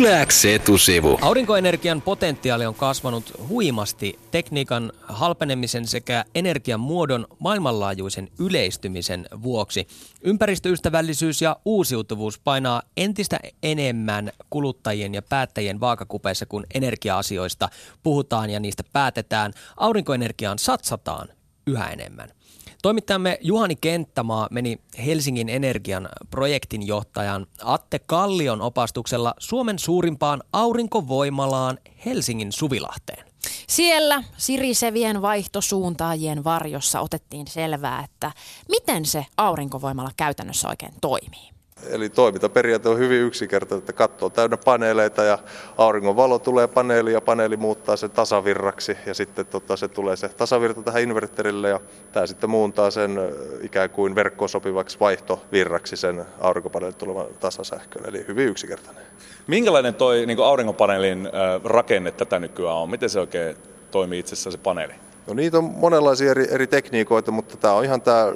Yläks etusivu. Aurinkoenergian potentiaali on kasvanut huimasti tekniikan halpenemisen sekä energian muodon maailmanlaajuisen yleistymisen vuoksi. Ympäristöystävällisyys ja uusiutuvuus painaa entistä enemmän kuluttajien ja päättäjien vaakakupeissa, kun energia-asioista puhutaan ja niistä päätetään. Aurinkoenergiaan satsataan yhä enemmän. Toimittajamme Juhani Kenttämaa meni Helsingin Energian projektinjohtajan Atte Kallion opastuksella Suomen suurimpaan aurinkovoimalaan Helsingin Suvilahteen. Siellä sirisevien vaihtosuuntaajien varjossa otettiin selvää, että miten se aurinkovoimala käytännössä oikein toimii. Eli toimintaperiaate on hyvin yksinkertainen, että katto on täynnä paneeleita ja auringon valo tulee paneeliin ja paneeli muuttaa sen tasavirraksi ja sitten tota, se tulee se tasavirta tähän inverterille ja tämä sitten muuntaa sen ikään kuin verkkoon sopivaksi vaihtovirraksi sen aurinkopaneelin tulevan tasasähkön, eli hyvin yksinkertainen. Minkälainen toi niin aurinkopaneelin rakenne tätä nykyään on? Miten se oikein toimii itsessään se paneeli? No niitä on monenlaisia eri, eri tekniikoita, mutta tämä on ihan tämä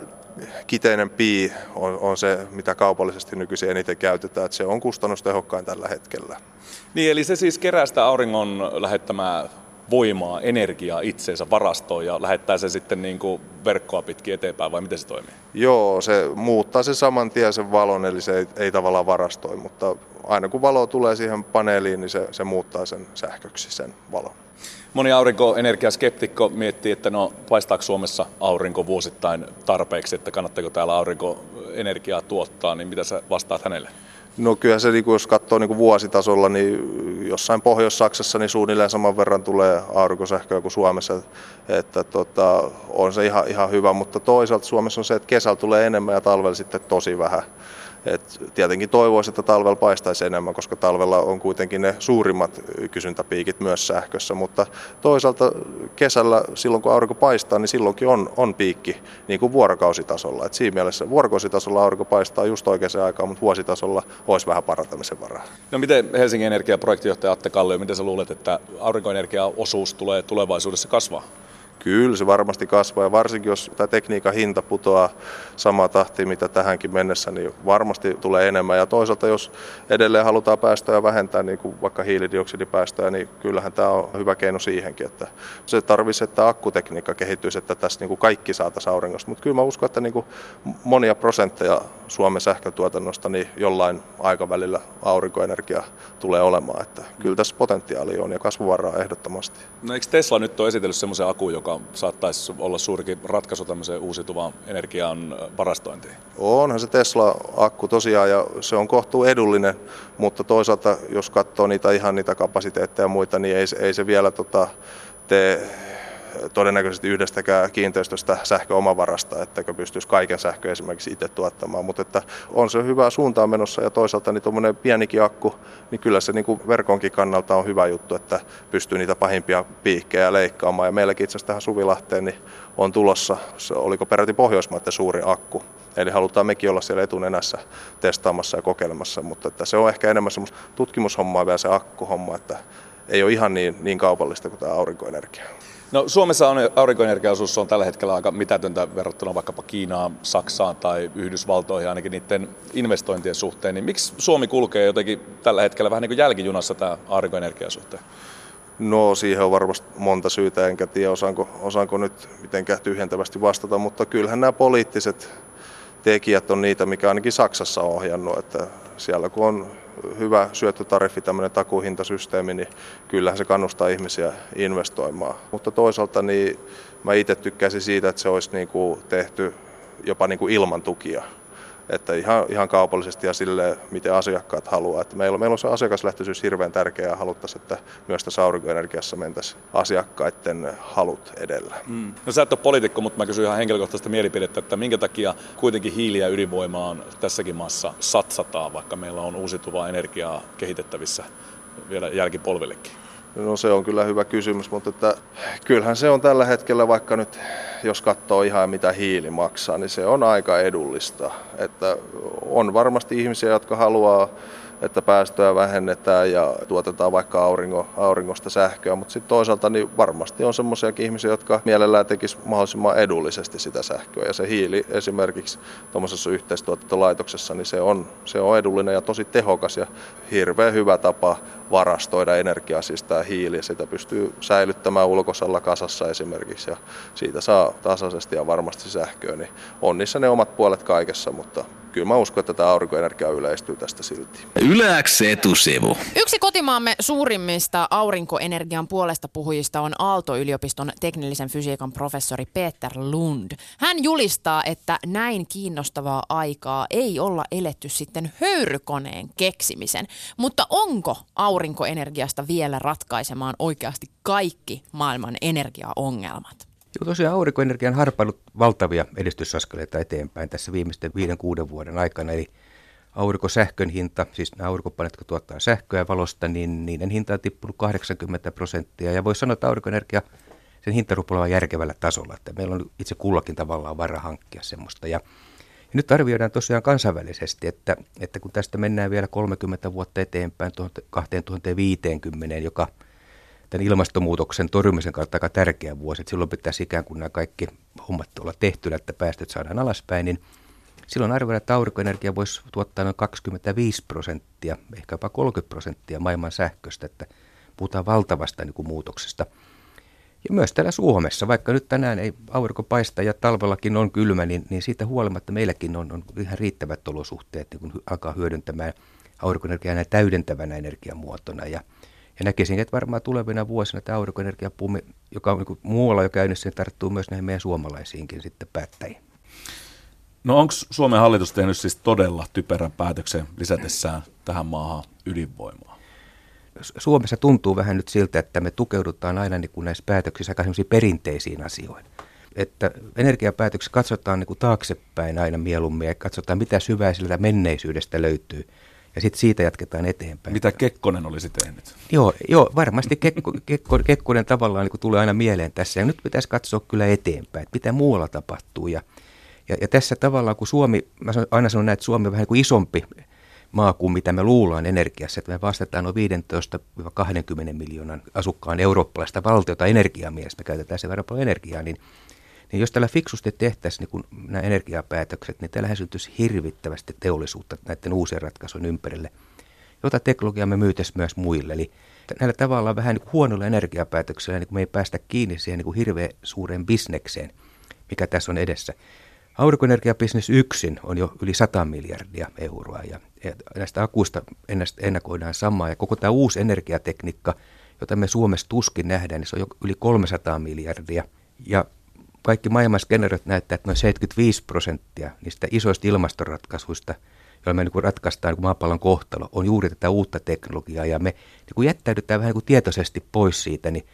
kiteinen pii on, on se, mitä kaupallisesti nykyisin eniten käytetään. Että se on kustannustehokkain tällä hetkellä. Niin, eli se siis kerää sitä auringon lähettämää voimaa, energiaa itseensä varastoon ja lähettää se sitten niin kuin verkkoa pitkin eteenpäin vai miten se toimii? Joo, se muuttaa se saman tien sen valon, eli se ei, ei tavallaan varastoi, mutta aina kun valo tulee siihen paneeliin, niin se, se muuttaa sen sähköksi sen valon. Moni aurinkoenergiaskeptikko miettii, että no paistaako Suomessa aurinko vuosittain tarpeeksi, että kannattaako täällä aurinkoenergiaa tuottaa, niin mitä sä vastaat hänelle? No kyllä se, niin jos katsoo niin vuositasolla, niin jossain Pohjois-Saksassa niin suunnilleen saman verran tulee aurinkosähköä kuin Suomessa. Että tota, on se ihan, ihan hyvä, mutta toisaalta Suomessa on se, että kesällä tulee enemmän ja talvella sitten tosi vähän. Et tietenkin toivoisi, että talvella paistaisi enemmän, koska talvella on kuitenkin ne suurimmat kysyntäpiikit myös sähkössä, mutta toisaalta kesällä silloin kun aurinko paistaa, niin silloinkin on, on piikki niin kuin vuorokausitasolla. Et siinä mielessä vuorokausitasolla aurinko paistaa just oikeaan aikaan, mutta vuositasolla olisi vähän parantamisen varaa. No miten Helsingin energiaprojektijohtaja Atte Kallio, miten sä luulet, että aurinkoenergiaosuus tulee tulevaisuudessa kasvaa? Kyllä se varmasti kasvaa ja varsinkin jos tämä tekniikan hinta putoaa samaa tahtia mitä tähänkin mennessä, niin varmasti tulee enemmän. Ja toisaalta jos edelleen halutaan päästöjä vähentää, niin kuin vaikka hiilidioksidipäästöjä, niin kyllähän tämä on hyvä keino siihenkin. Että se tarvitsisi, että akkutekniikka kehittyisi, että tässä niin kuin kaikki saataisiin auringosta. Mutta kyllä mä uskon, että niin kuin monia prosentteja Suomen sähkötuotannosta niin jollain aikavälillä aurinkoenergia tulee olemaan. Että kyllä tässä potentiaali on ja kasvuvaraa ehdottomasti. No eikö Tesla nyt ole esitellyt semmoisen akun, joka saattaisi olla suurikin ratkaisu tämmöiseen uusiutuvaan energian varastointiin? Onhan se Tesla-akku tosiaan ja se on kohtuu edullinen, mutta toisaalta jos katsoo niitä ihan niitä kapasiteetteja ja muita, niin ei, ei se vielä tota, tee todennäköisesti yhdestäkään kiinteistöstä sähköomavarasta, että pystyisi kaiken sähkö esimerkiksi itse tuottamaan. Mutta että on se hyvä suuntaan menossa ja toisaalta niin tuommoinen pienikin akku, niin kyllä se niin kuin verkonkin kannalta on hyvä juttu, että pystyy niitä pahimpia piikkejä leikkaamaan. Ja meilläkin itse asiassa tähän Suvilahteen niin on tulossa, se oliko peräti Pohjoismaiden suuri akku. Eli halutaan mekin olla siellä etunenässä testaamassa ja kokeilemassa, mutta että se on ehkä enemmän semmoista tutkimushommaa vielä se akkuhomma, että ei ole ihan niin, niin kaupallista kuin tämä aurinkoenergia. No, Suomessa on aurinkoenergiaosuus on tällä hetkellä aika mitätöntä verrattuna vaikkapa Kiinaan, Saksaan tai Yhdysvaltoihin ainakin niiden investointien suhteen. Niin miksi Suomi kulkee jotenkin tällä hetkellä vähän niin kuin jälkijunassa tämä aurinkoenergian suhteen? No siihen on varmasti monta syytä, enkä tiedä osaanko, osaanko nyt mitenkään tyhjentävästi vastata, mutta kyllähän nämä poliittiset tekijät on niitä, mikä ainakin Saksassa on ohjannut, että siellä kun on hyvä syöttötariffi, tämmöinen takuhintasysteemi, niin kyllähän se kannustaa ihmisiä investoimaan. Mutta toisaalta niin mä itse tykkäisin siitä, että se olisi niin kuin tehty jopa niin kuin ilman tukia. Että ihan, ihan kaupallisesti ja sille, miten asiakkaat haluaa. Että meillä, meillä on se asiakaslähtöisyys hirveän tärkeää ja haluttaisiin, että myös tässä aurinkoenergiassa mentäisiin asiakkaiden halut edellä. Mm. No sä et ole poliitikko, mutta mä kysyn ihan henkilökohtaista mielipidettä, että minkä takia kuitenkin hiili- ja ydinvoimaan tässäkin maassa satsataan, vaikka meillä on uusiutuvaa energiaa kehitettävissä vielä jälkipolvillekin? No se on kyllä hyvä kysymys, mutta että kyllähän se on tällä hetkellä, vaikka nyt jos katsoo ihan mitä hiili maksaa, niin se on aika edullista. Että on varmasti ihmisiä, jotka haluaa että päästöä vähennetään ja tuotetaan vaikka auringo, auringosta sähköä, mutta sitten toisaalta niin varmasti on semmoisiakin ihmisiä, jotka mielellään tekisi mahdollisimman edullisesti sitä sähköä ja se hiili esimerkiksi tuommoisessa yhteistuotantolaitoksessa, niin se on, se on edullinen ja tosi tehokas ja hirveän hyvä tapa varastoida energiaa, siis tämä hiili, sitä pystyy säilyttämään ulkosalla kasassa esimerkiksi ja siitä saa tasaisesti ja varmasti sähköä, niin on niissä ne omat puolet kaikessa, mutta kyllä mä uskon, että tämä aurinkoenergia yleistyy tästä silti. Yleäks etusivu. Yksi kotimaamme suurimmista aurinkoenergian puolesta puhujista on Aalto-yliopiston teknillisen fysiikan professori Peter Lund. Hän julistaa, että näin kiinnostavaa aikaa ei olla eletty sitten höyrykoneen keksimisen. Mutta onko aurinkoenergiasta vielä ratkaisemaan oikeasti kaikki maailman energiaongelmat? Joo, tosiaan aurinkoenergia on harpailut valtavia edistysaskeleita eteenpäin tässä viimeisten viiden kuuden vuoden aikana. Eli aurinkosähkön hinta, siis nämä aurinkopaneet, jotka tuottaa sähköä valosta, niin niiden hinta on tippunut 80 prosenttia. Ja voisi sanoa, että aurinkoenergia, sen hinta on järkevällä tasolla. Että meillä on itse kullakin tavallaan vara hankkia semmoista. Ja nyt arvioidaan tosiaan kansainvälisesti, että, että kun tästä mennään vielä 30 vuotta eteenpäin 2050, joka – tämän ilmastonmuutoksen torjumisen kautta aika tärkeä vuosi. Että silloin pitäisi ikään kuin nämä kaikki hommat olla tehty, että päästöt saadaan alaspäin, niin silloin arvioidaan, että aurinkoenergia voisi tuottaa noin 25 prosenttia, ehkä jopa 30 prosenttia maailman sähköstä, että puhutaan valtavasta niin kuin muutoksesta. Ja myös täällä Suomessa, vaikka nyt tänään ei aurinko paista ja talvellakin on kylmä, niin, niin siitä huolimatta meilläkin on, on ihan riittävät olosuhteet niin kun alkaa hyödyntämään aurinkoenergiaa täydentävänä energiamuotona. Ja ja näkisin, että varmaan tulevina vuosina tämä aurinkoenergiapuumi, joka on niin muualla jo käynnissä, niin tarttuu myös näihin meidän suomalaisiinkin sitten päättäjiin. No onko Suomen hallitus tehnyt siis todella typerän päätöksen lisätessään tähän maahan ydinvoimaa? Suomessa tuntuu vähän nyt siltä, että me tukeudutaan aina niin kuin näissä päätöksissä aika perinteisiin asioihin. Että energiapäätöksissä katsotaan niin kuin taaksepäin aina mieluummin ja katsotaan, mitä syvää siltä menneisyydestä löytyy – ja sitten siitä jatketaan eteenpäin. Mitä Kekkonen olisi tehnyt? Joo, joo varmasti Kekko, Kekko, Kekkonen tavallaan niin tulee aina mieleen tässä. Ja nyt pitäisi katsoa kyllä eteenpäin, että mitä muualla tapahtuu. Ja, ja, ja tässä tavallaan, kun Suomi, mä aina sanon näin, että Suomi on vähän niin kuin isompi maa kuin mitä me luullaan energiassa, että me vastataan noin 15-20 miljoonan asukkaan eurooppalaista valtiota energiamiestä, me käytetään sen verran paljon energiaa, niin niin jos tällä fiksusti tehtäisiin niin kun nämä energiapäätökset, niin täällä syntyisi hirvittävästi teollisuutta näiden uusien ratkaisujen ympärille, jota teknologiaa me myytäisiin myös muille. Eli näillä tavalla vähän niin huonoilla energiapäätöksillä niin me ei päästä kiinni siihen niin hirveän suureen bisnekseen, mikä tässä on edessä. Aurinkoenergiabisnes yksin on jo yli 100 miljardia euroa ja, näistä akuista ennakoidaan samaa. Ja koko tämä uusi energiatekniikka, jota me Suomessa tuskin nähdään, niin se on jo yli 300 miljardia. Ja kaikki maailman skenaariot näyttää, että noin 75 prosenttia niistä isoista ilmastoratkaisuista, joilla me niin ratkaistaan niin maapallon kohtalo, on juuri tätä uutta teknologiaa. Ja me niin jättäydytään vähän niin tietoisesti pois siitä, niin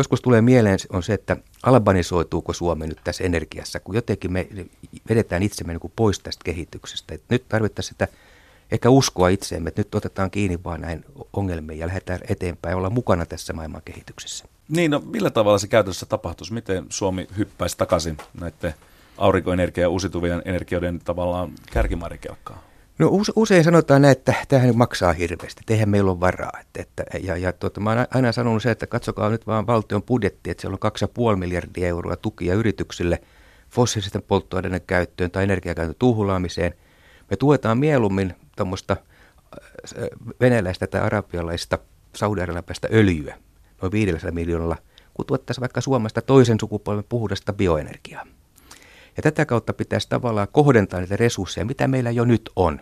joskus tulee mieleen on se, että albanisoituuko Suomi nyt tässä energiassa, kun jotenkin me vedetään itsemme niin kuin pois tästä kehityksestä. Et nyt tarvittaisiin sitä ehkä uskoa itseemme, että nyt otetaan kiinni vaan näin ongelmiin ja lähdetään eteenpäin olla mukana tässä maailman kehityksessä. Niin, no millä tavalla se käytännössä tapahtuisi? Miten Suomi hyppäisi takaisin näiden aurinkoenergia- ja uusiutuvien energioiden tavallaan kärkimaarikelkkaa? No usein sanotaan näin, että tämähän maksaa hirveästi, että eihän meillä ole varaa. Että, että, ja ja tuota, mä oon aina sanonut se, että katsokaa nyt vaan valtion budjetti, että siellä on 2,5 miljardia euroa tukia yrityksille fossiilisten polttoaineiden käyttöön tai energiakäytön tuhulaamiseen. Me tuetaan mieluummin tuommoista venäläistä tai arabialaista saudi-arabialaista öljyä noin 500 miljoonalla, kun tuottaisiin vaikka Suomesta toisen sukupolven puhdasta bioenergiaa. Ja tätä kautta pitäisi tavallaan kohdentaa niitä resursseja, mitä meillä jo nyt on,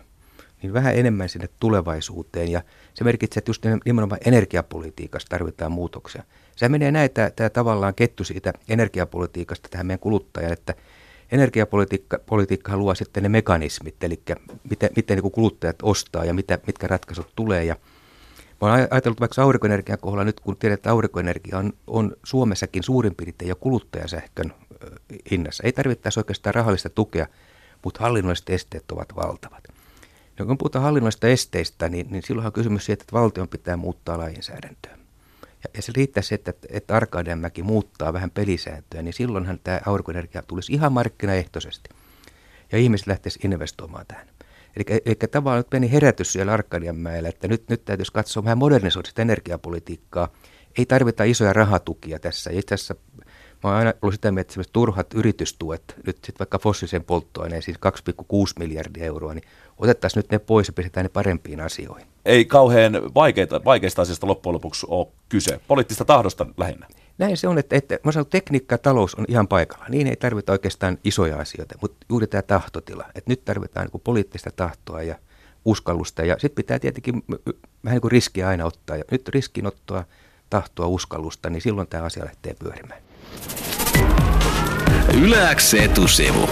niin vähän enemmän sinne tulevaisuuteen. Ja se merkitsee, että just nimenomaan energiapolitiikassa tarvitaan muutoksia. Se menee näitä tämä tavallaan kettu siitä energiapolitiikasta tähän meidän kuluttajan, että energiapolitiikka politiikka luo sitten ne mekanismit, eli miten, miten niin kuluttajat ostaa ja mitä, mitkä ratkaisut tulee. Ja Mä olen ajatellut vaikka aurinkoenergian kohdalla nyt, kun tiedät, että aurinkoenergia on, on Suomessakin suurin piirtein jo kuluttajasähkön hinnassa. Ei tarvittaisi oikeastaan rahallista tukea, mutta hallinnolliset esteet ovat valtavat. Ja kun puhutaan hallinnollisista esteistä, niin, niin silloinhan on kysymys siitä, että valtion pitää muuttaa lainsäädäntöä. ja, ja se riittäisi, että, että Arkadianmäki muuttaa vähän pelisääntöä, niin silloinhan tämä aurinkoenergia tulisi ihan markkinaehtoisesti. Ja ihmiset lähtisivät investoimaan tähän. Eli, eli tavallaan nyt meni herätys siellä Arkadianmäellä, että nyt, nyt täytyisi katsoa vähän modernisoida energiapolitiikkaa. Ei tarvita isoja rahatukia tässä. Itse asiassa mä oon aina ollut sitä mieltä, että turhat yritystuet, nyt sitten vaikka fossiilisen polttoaineen, siis 2,6 miljardia euroa, niin otettaisiin nyt ne pois ja pistetään ne parempiin asioihin. Ei kauhean vaikeita, vaikeista asiasta loppujen lopuksi ole kyse. Poliittista tahdosta lähinnä. Näin se on, että, että mä sanon, että tekniikka ja talous on ihan paikalla. Niin ei tarvita oikeastaan isoja asioita, mutta juuri tämä tahtotila. Että nyt tarvitaan niin kuin poliittista tahtoa ja uskallusta ja sitten pitää tietenkin vähän niin kuin riskiä aina ottaa. Ja nyt riskinottoa, tahtoa, uskallusta, niin silloin tämä asia lähtee pyörimään. Yläks etusivu.